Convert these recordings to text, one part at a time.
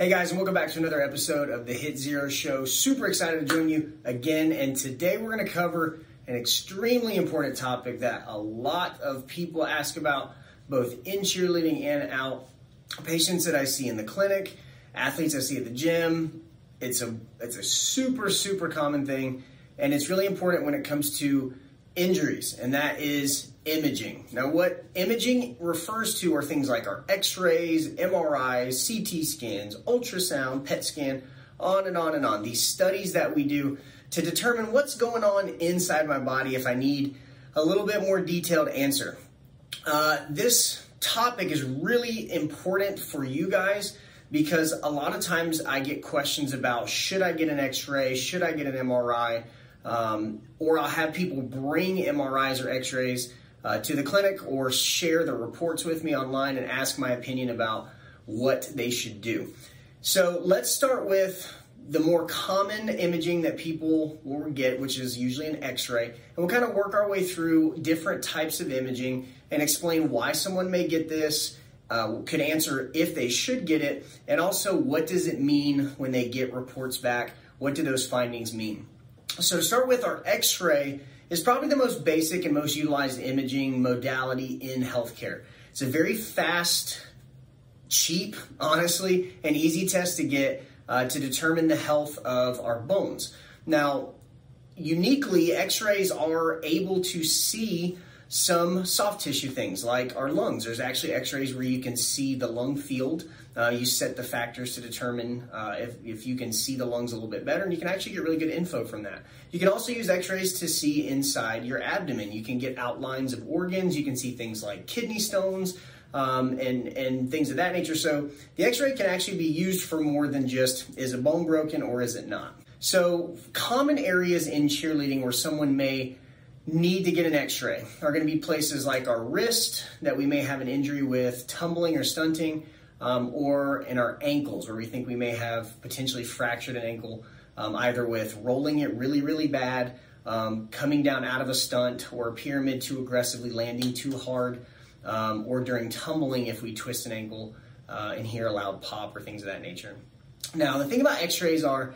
Hey guys, and welcome back to another episode of the Hit Zero Show. Super excited to join you again, and today we're going to cover an extremely important topic that a lot of people ask about, both in cheerleading and out. Patients that I see in the clinic, athletes I see at the gym. It's a it's a super super common thing, and it's really important when it comes to injuries, and that is imaging. Now, what imaging refers to are things like our x rays, MRIs, CT scans, ultrasound, PET scan, on and on and on. These studies that we do to determine what's going on inside my body if I need a little bit more detailed answer. Uh, this topic is really important for you guys because a lot of times I get questions about should I get an x ray, should I get an MRI, um, or I'll have people bring MRIs or x rays uh, to the clinic or share the reports with me online and ask my opinion about what they should do. So let's start with the more common imaging that people will get, which is usually an x ray. And we'll kind of work our way through different types of imaging and explain why someone may get this. Uh, could answer if they should get it, and also what does it mean when they get reports back? What do those findings mean? So, to start with, our x ray is probably the most basic and most utilized imaging modality in healthcare. It's a very fast, cheap, honestly, and easy test to get uh, to determine the health of our bones. Now, uniquely, x rays are able to see some soft tissue things like our lungs. There's actually x rays where you can see the lung field. Uh, you set the factors to determine uh, if, if you can see the lungs a little bit better, and you can actually get really good info from that. You can also use x rays to see inside your abdomen. You can get outlines of organs, you can see things like kidney stones. Um, and and things of that nature. So the X-ray can actually be used for more than just is a bone broken or is it not. So common areas in cheerleading where someone may need to get an x-ray. Are going to be places like our wrist that we may have an injury with tumbling or stunting um, or in our ankles where we think we may have potentially fractured an ankle um, either with rolling it really really bad um, coming down out of a stunt or a pyramid too aggressively landing too hard um, or during tumbling if we twist an ankle uh, and hear a loud pop or things of that nature. Now the thing about x-rays are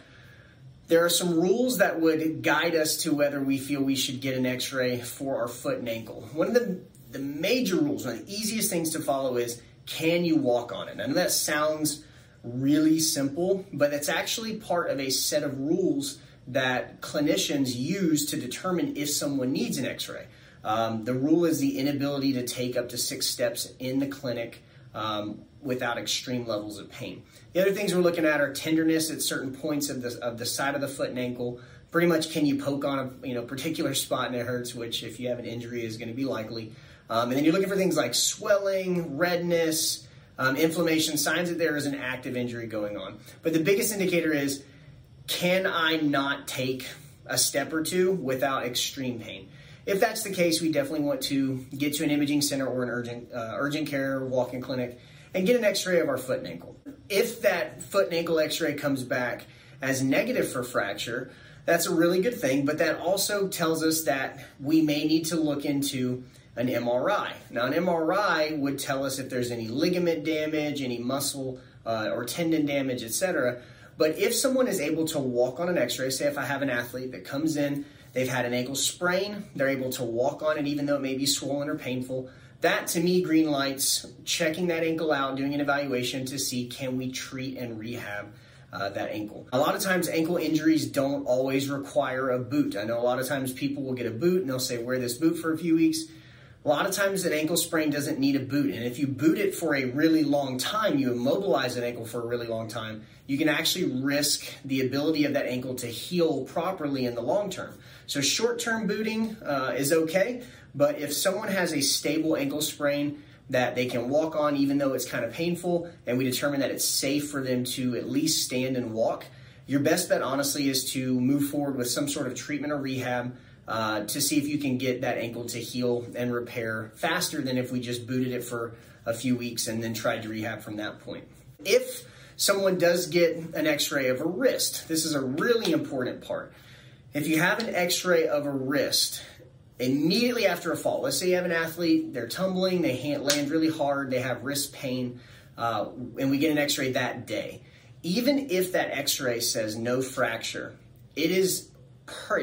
there are some rules that would guide us to whether we feel we should get an x ray for our foot and ankle. One of the, the major rules, one of the easiest things to follow is can you walk on it? I know that sounds really simple, but it's actually part of a set of rules that clinicians use to determine if someone needs an x ray. Um, the rule is the inability to take up to six steps in the clinic um, without extreme levels of pain. The other things we're looking at are tenderness at certain points of the, of the side of the foot and ankle. Pretty much, can you poke on a you know particular spot and it hurts, which if you have an injury is going to be likely. Um, and then you're looking for things like swelling, redness, um, inflammation, signs that there is an active injury going on. But the biggest indicator is can I not take a step or two without extreme pain? If that's the case, we definitely want to get to an imaging center or an urgent uh, urgent care walk-in clinic and get an X-ray of our foot and ankle. If that foot and ankle X-ray comes back as negative for fracture, that's a really good thing. But that also tells us that we may need to look into an MRI. Now, an MRI would tell us if there's any ligament damage, any muscle uh, or tendon damage, etc. But if someone is able to walk on an X-ray, say if I have an athlete that comes in They've had an ankle sprain. They're able to walk on it even though it may be swollen or painful. That to me, green lights, checking that ankle out, doing an evaluation to see can we treat and rehab uh, that ankle. A lot of times, ankle injuries don't always require a boot. I know a lot of times people will get a boot and they'll say, wear this boot for a few weeks. A lot of times, an ankle sprain doesn't need a boot. And if you boot it for a really long time, you immobilize an ankle for a really long time, you can actually risk the ability of that ankle to heal properly in the long term. So short term booting uh, is okay, but if someone has a stable ankle sprain that they can walk on even though it's kind of painful, and we determine that it's safe for them to at least stand and walk, your best bet honestly is to move forward with some sort of treatment or rehab uh, to see if you can get that ankle to heal and repair faster than if we just booted it for a few weeks and then tried to rehab from that point. If someone does get an x ray of a wrist, this is a really important part. If you have an x ray of a wrist immediately after a fall, let's say you have an athlete, they're tumbling, they land really hard, they have wrist pain, uh, and we get an x ray that day. even if that x-ray says no fracture, it is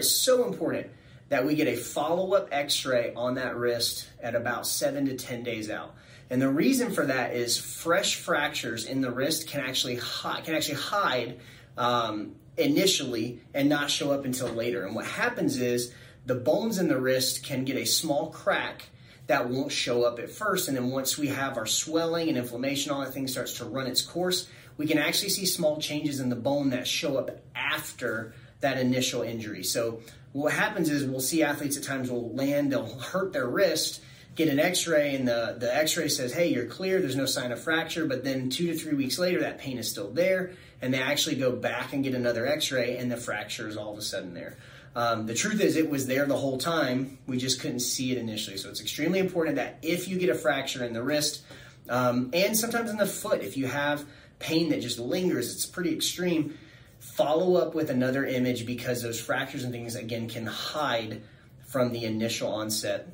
so important that we get a follow-up x-ray on that wrist at about seven to 10 days out. And the reason for that is fresh fractures in the wrist can actually hide, can actually hide um, initially and not show up until later. And what happens is the bones in the wrist can get a small crack that won't show up at first. And then once we have our swelling and inflammation, all that thing starts to run its course, we can actually see small changes in the bone that show up after that initial injury. So what happens is we'll see athletes at times will land, they'll hurt their wrist, get an x-ray and the, the x-ray says, hey, you're clear, there's no sign of fracture, but then two to three weeks later that pain is still there and they actually go back and get another x-ray and the fracture is all of a sudden there. Um, the truth is, it was there the whole time. We just couldn't see it initially. So it's extremely important that if you get a fracture in the wrist um, and sometimes in the foot, if you have pain that just lingers, it's pretty extreme, follow up with another image because those fractures and things, again, can hide from the initial onset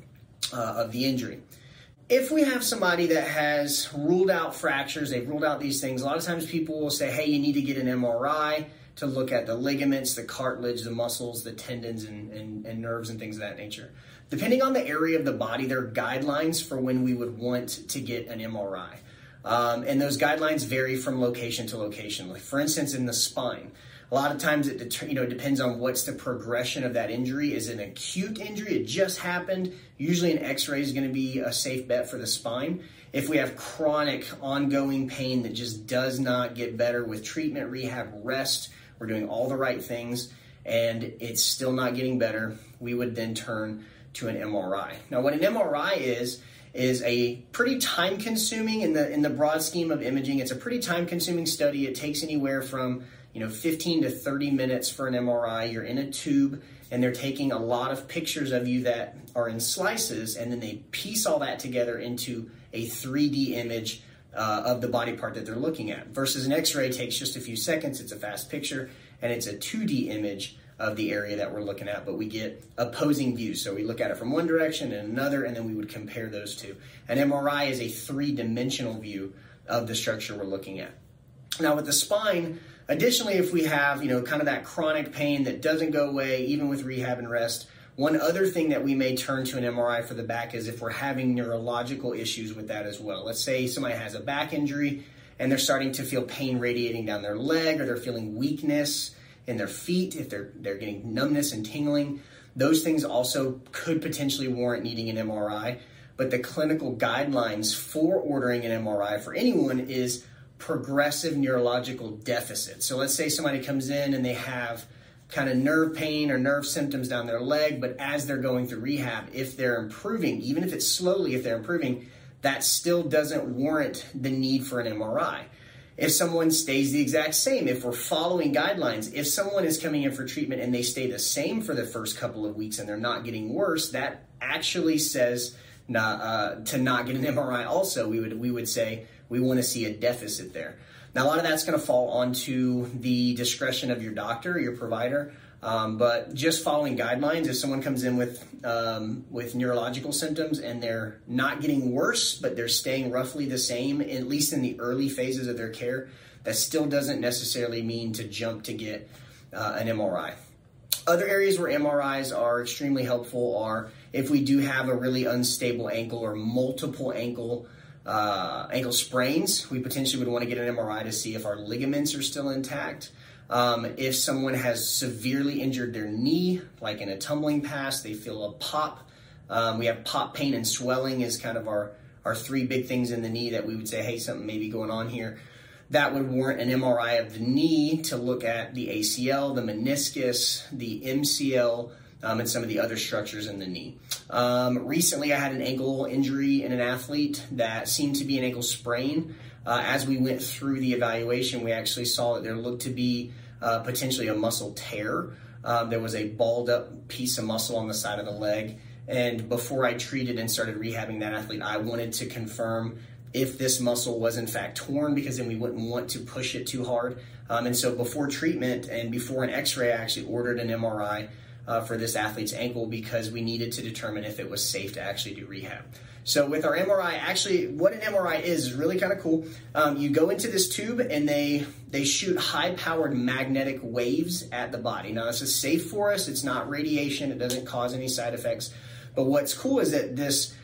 uh, of the injury. If we have somebody that has ruled out fractures, they've ruled out these things, a lot of times people will say, hey, you need to get an MRI to look at the ligaments, the cartilage, the muscles, the tendons, and, and, and, nerves, and things of that nature. Depending on the area of the body, there are guidelines for when we would want to get an MRI. Um, and those guidelines vary from location to location. Like for instance, in the spine, a lot of times it det- you know depends on what's the progression of that injury. Is an acute injury? It just happened. Usually, an X-ray is going to be a safe bet for the spine. If we have chronic, ongoing pain that just does not get better with treatment, rehab, rest, we're doing all the right things, and it's still not getting better, we would then turn to an MRI. Now, what an MRI is is a pretty time consuming in the in the broad scheme of imaging. It's a pretty time consuming study. It takes anywhere from you know 15 to 30 minutes for an MRI. You're in a tube and they're taking a lot of pictures of you that are in slices and then they piece all that together into a 3D image uh, of the body part that they're looking at. Versus an x ray takes just a few seconds, it's a fast picture, and it's a 2D image of the area that we're looking at, but we get opposing views. So we look at it from one direction and another, and then we would compare those two. An MRI is a three dimensional view of the structure we're looking at. Now, with the spine, additionally, if we have, you know, kind of that chronic pain that doesn't go away, even with rehab and rest, one other thing that we may turn to an MRI for the back is if we're having neurological issues with that as well. Let's say somebody has a back injury and they're starting to feel pain radiating down their leg or they're feeling weakness in their feet, if they're they're getting numbness and tingling, those things also could potentially warrant needing an MRI. But the clinical guidelines for ordering an MRI for anyone is progressive neurological deficit. So let's say somebody comes in and they have kind of nerve pain or nerve symptoms down their leg, but as they're going through rehab, if they're improving, even if it's slowly, if they're improving, that still doesn't warrant the need for an MRI. If someone stays the exact same, if we're following guidelines, if someone is coming in for treatment and they stay the same for the first couple of weeks and they're not getting worse, that actually says not, uh, to not get an MRI. Also, we would we would say we want to see a deficit there. Now, a lot of that's going to fall onto the discretion of your doctor, your provider. Um, but just following guidelines, if someone comes in with um, with neurological symptoms and they're not getting worse, but they're staying roughly the same, at least in the early phases of their care, that still doesn't necessarily mean to jump to get uh, an MRI. Other areas where MRIs are extremely helpful are if we do have a really unstable ankle or multiple ankle uh, ankle sprains, we potentially would want to get an MRI to see if our ligaments are still intact. Um, if someone has severely injured their knee, like in a tumbling pass, they feel a pop. Um, we have pop pain and swelling is kind of our, our three big things in the knee that we would say, hey, something may be going on here. That would warrant an MRI of the knee to look at the ACL, the meniscus, the MCL, um, and some of the other structures in the knee. Um, recently, I had an ankle injury in an athlete that seemed to be an ankle sprain. Uh, as we went through the evaluation, we actually saw that there looked to be uh, potentially a muscle tear. Um, there was a balled up piece of muscle on the side of the leg. And before I treated and started rehabbing that athlete, I wanted to confirm if this muscle was in fact torn because then we wouldn't want to push it too hard. Um, and so before treatment and before an x ray, I actually ordered an MRI uh, for this athlete's ankle because we needed to determine if it was safe to actually do rehab. So with our MRI, actually, what an MRI is is really kind of cool. Um, you go into this tube and they they shoot high powered magnetic waves at the body. Now this is safe for us. It's not radiation. It doesn't cause any side effects. But what's cool is that this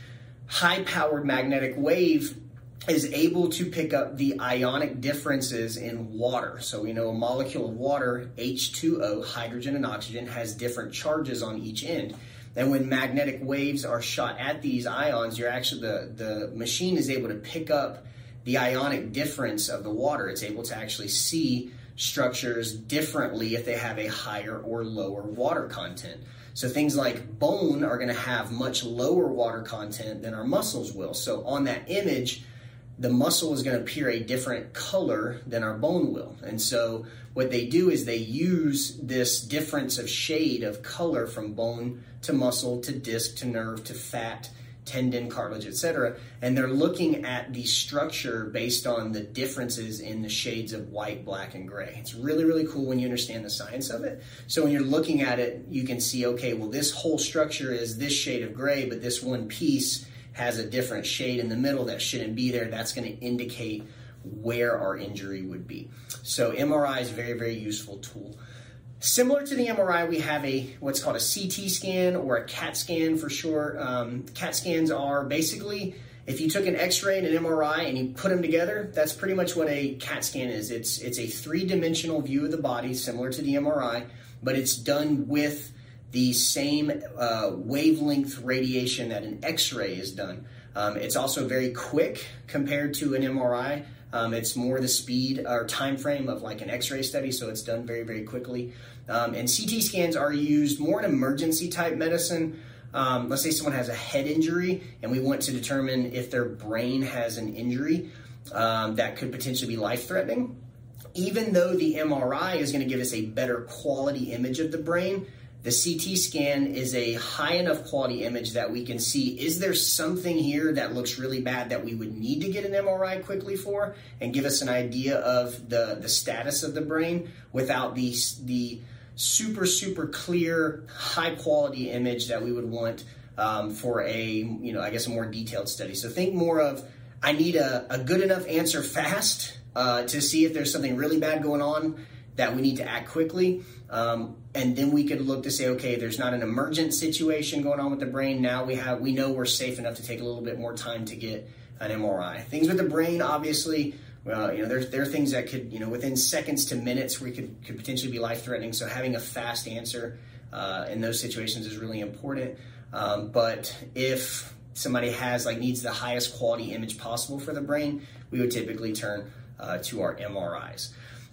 high powered magnetic wave is able to pick up the ionic differences in water. So we know a molecule of water, H2O, hydrogen and oxygen, has different charges on each end. And when magnetic waves are shot at these ions, you're actually the, the machine is able to pick up the ionic difference of the water. It's able to actually see structures differently if they have a higher or lower water content. So things like bone are going to have much lower water content than our muscles will. So on that image, the muscle is going to appear a different color than our bone will. And so what they do is they use this difference of shade of color from bone to muscle to disc to nerve to fat, tendon, cartilage, etc. And they're looking at the structure based on the differences in the shades of white, black, and gray. It's really, really cool when you understand the science of it. So when you're looking at it, you can see, okay, well, this whole structure is this shade of gray, but this one piece has a different shade in the middle that shouldn't be there. That's going to indicate where our injury would be. So MRI is a very, very useful tool. Similar to the MRI, we have a what's called a CT scan or a CAT scan for short. Um, CAT scans are basically if you took an X-ray and an MRI and you put them together, that's pretty much what a CAT scan is. It's it's a three-dimensional view of the body, similar to the MRI, but it's done with the same uh, wavelength radiation that an X-ray is done. Um, it's also very quick compared to an MRI. Um, it's more the speed or time frame of like an X-ray study, so it's done very, very quickly. Um, and CT scans are used more in emergency type medicine. Um, let's say someone has a head injury, and we want to determine if their brain has an injury um, that could potentially be life-threatening. Even though the MRI is going to give us a better quality image of the brain, the CT scan is a high enough quality image that we can see is there something here that looks really bad that we would need to get an MRI quickly for and give us an idea of the, the status of the brain without the, the super, super clear, high quality image that we would want um, for a, you know, I guess a more detailed study. So think more of I need a, a good enough answer fast uh, to see if there's something really bad going on that we need to act quickly. Um, and then we could look to say, okay, there's not an emergent situation going on with the brain. Now we have, we know we're safe enough to take a little bit more time to get an MRI. Things with the brain, obviously, well, you know, there, there are things that could, you know, within seconds to minutes, we could, could potentially be life threatening. So having a fast answer uh, in those situations is really important. Um, but if somebody has like needs the highest quality image possible for the brain, we would typically turn uh, to our MRIs.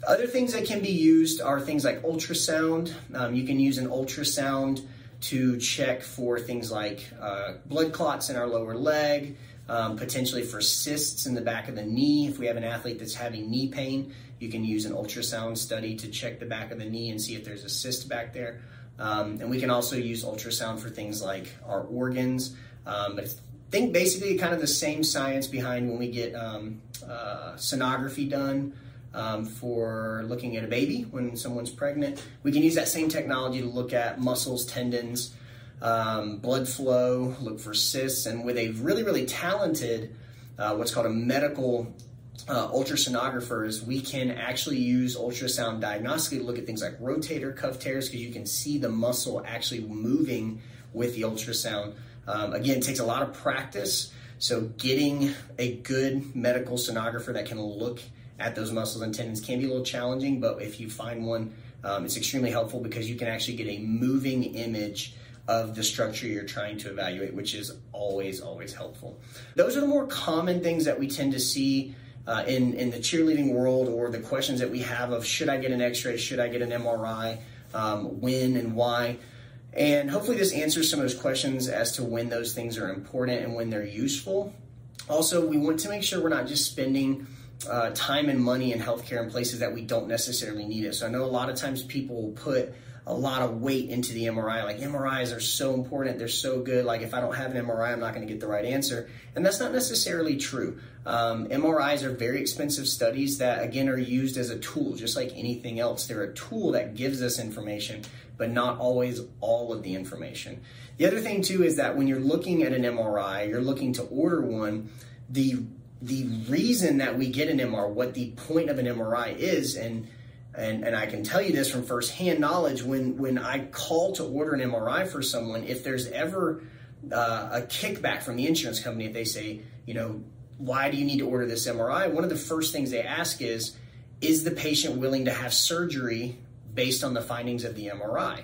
Other things that can be used are things like ultrasound. Um, you can use an ultrasound to check for things like uh, blood clots in our lower leg, um, potentially for cysts in the back of the knee. If we have an athlete that's having knee pain, you can use an ultrasound study to check the back of the knee and see if there's a cyst back there. Um, and we can also use ultrasound for things like our organs. Um, but think basically kind of the same science behind when we get um, uh, sonography done um, for looking at a baby when someone's pregnant. We can use that same technology to look at muscles, tendons, um, blood flow, look for cysts, and with a really, really talented, uh, what's called a medical uh, ultrasonographers, we can actually use ultrasound diagnostically to look at things like rotator cuff tears because you can see the muscle actually moving with the ultrasound. Um, again, it takes a lot of practice. So, getting a good medical sonographer that can look at those muscles and tendons can be a little challenging, but if you find one, um, it's extremely helpful because you can actually get a moving image of the structure you're trying to evaluate, which is always, always helpful. Those are the more common things that we tend to see uh, in, in the cheerleading world or the questions that we have of should I get an x ray, should I get an MRI, um, when and why. And hopefully, this answers some of those questions as to when those things are important and when they're useful. Also, we want to make sure we're not just spending uh, time and money in healthcare in places that we don't necessarily need it. So I know a lot of times people will put a lot of weight into the MRI. Like MRIs are so important, they're so good. Like if I don't have an MRI, I'm not going to get the right answer. And that's not necessarily true. Um, MRIs are very expensive studies that, again, are used as a tool, just like anything else. They're a tool that gives us information, but not always all of the information. The other thing, too, is that when you're looking at an MRI, you're looking to order one, the the reason that we get an MRI, what the point of an MRI is, and and, and I can tell you this from firsthand knowledge when when I call to order an MRI for someone, if there's ever uh, a kickback from the insurance company, if they say, you know, why do you need to order this MRI? One of the first things they ask is, is the patient willing to have surgery based on the findings of the MRI?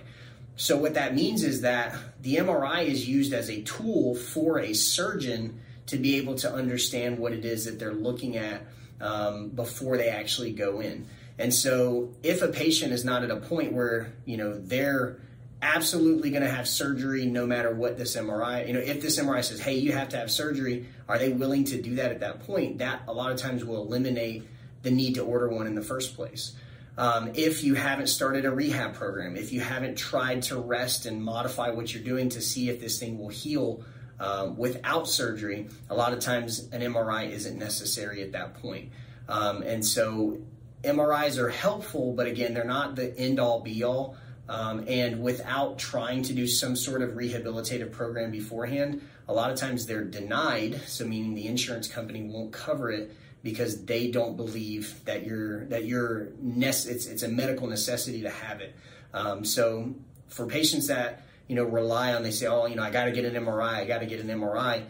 So what that means is that the MRI is used as a tool for a surgeon to be able to understand what it is that they're looking at um, before they actually go in. And so if a patient is not at a point where, you know, they're absolutely going to have surgery no matter what this MRI, you know, if this MRI says, hey, you have to have surgery, are they willing to do that at that point? That a lot of times will eliminate the need to order one in the first place. Um, if you haven't started a rehab program, if you haven't tried to rest and modify what you're doing to see if this thing will heal um, without surgery, a lot of times an MRI isn't necessary at that point. Um, and so MRIs are helpful, but again, they're not the end all be all. Um, and without trying to do some sort of rehabilitative program beforehand, a lot of times they're denied. So, meaning the insurance company won't cover it because they don't believe that you're that you're nece- it's it's a medical necessity to have it. Um, so, for patients that you know rely on, they say, oh, you know, I got to get an MRI, I got to get an MRI.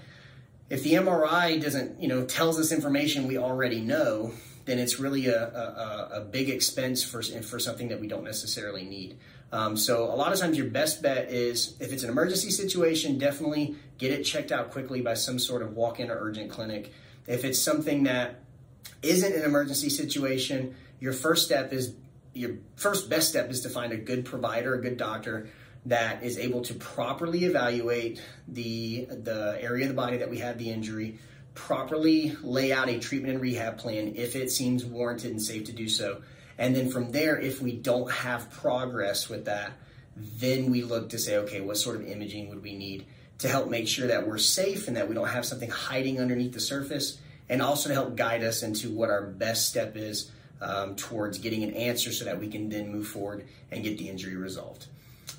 If the MRI doesn't, you know, tells us information we already know, then it's really a, a, a, big expense for, for something that we don't necessarily need. Um, so a lot of times your best bet is if it's an emergency situation, definitely get it checked out quickly by some sort of walk-in or urgent clinic. If it's something that isn't an emergency situation, your first step is your first best step is to find a good provider, a good doctor that is able to properly evaluate the the area of the body that we had the injury, properly lay out a treatment and rehab plan if it seems warranted and safe to do so. And then from there, if we don't have progress with that, then we look to say, okay, what sort of imaging would we need to help make sure that we're safe and that we don't have something hiding underneath the surface, and also to help guide us into what our best step is um, towards getting an answer so that we can then move forward and get the injury resolved.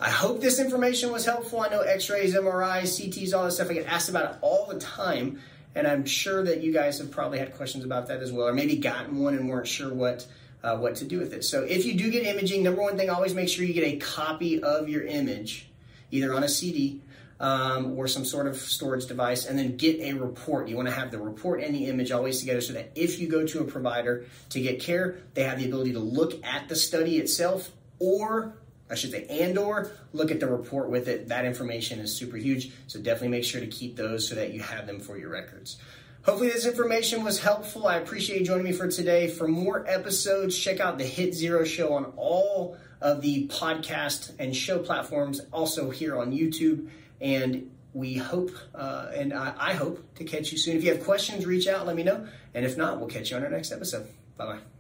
I hope this information was helpful. I know x rays, MRIs, CTs, all this stuff. I get asked about it all the time. And I'm sure that you guys have probably had questions about that as well, or maybe gotten one and weren't sure what uh, what to do with it. So if you do get imaging, number one thing, always make sure you get a copy of your image, either on a CD um, or some sort of storage device, and then get a report. You want to have the report and the image always together so that if you go to a provider to get care, they have the ability to look at the study itself or I should say, and or look at the report with it. That information is super huge. So definitely make sure to keep those so that you have them for your records. Hopefully this information was helpful. I appreciate you joining me for today. For more episodes, check out the Hit Zero Show on all of the podcast and show platforms, also here on YouTube. And we hope, uh, and I, I hope to catch you soon. If you have questions, reach out, let me know. And if not, we'll catch you on our next episode. Bye bye.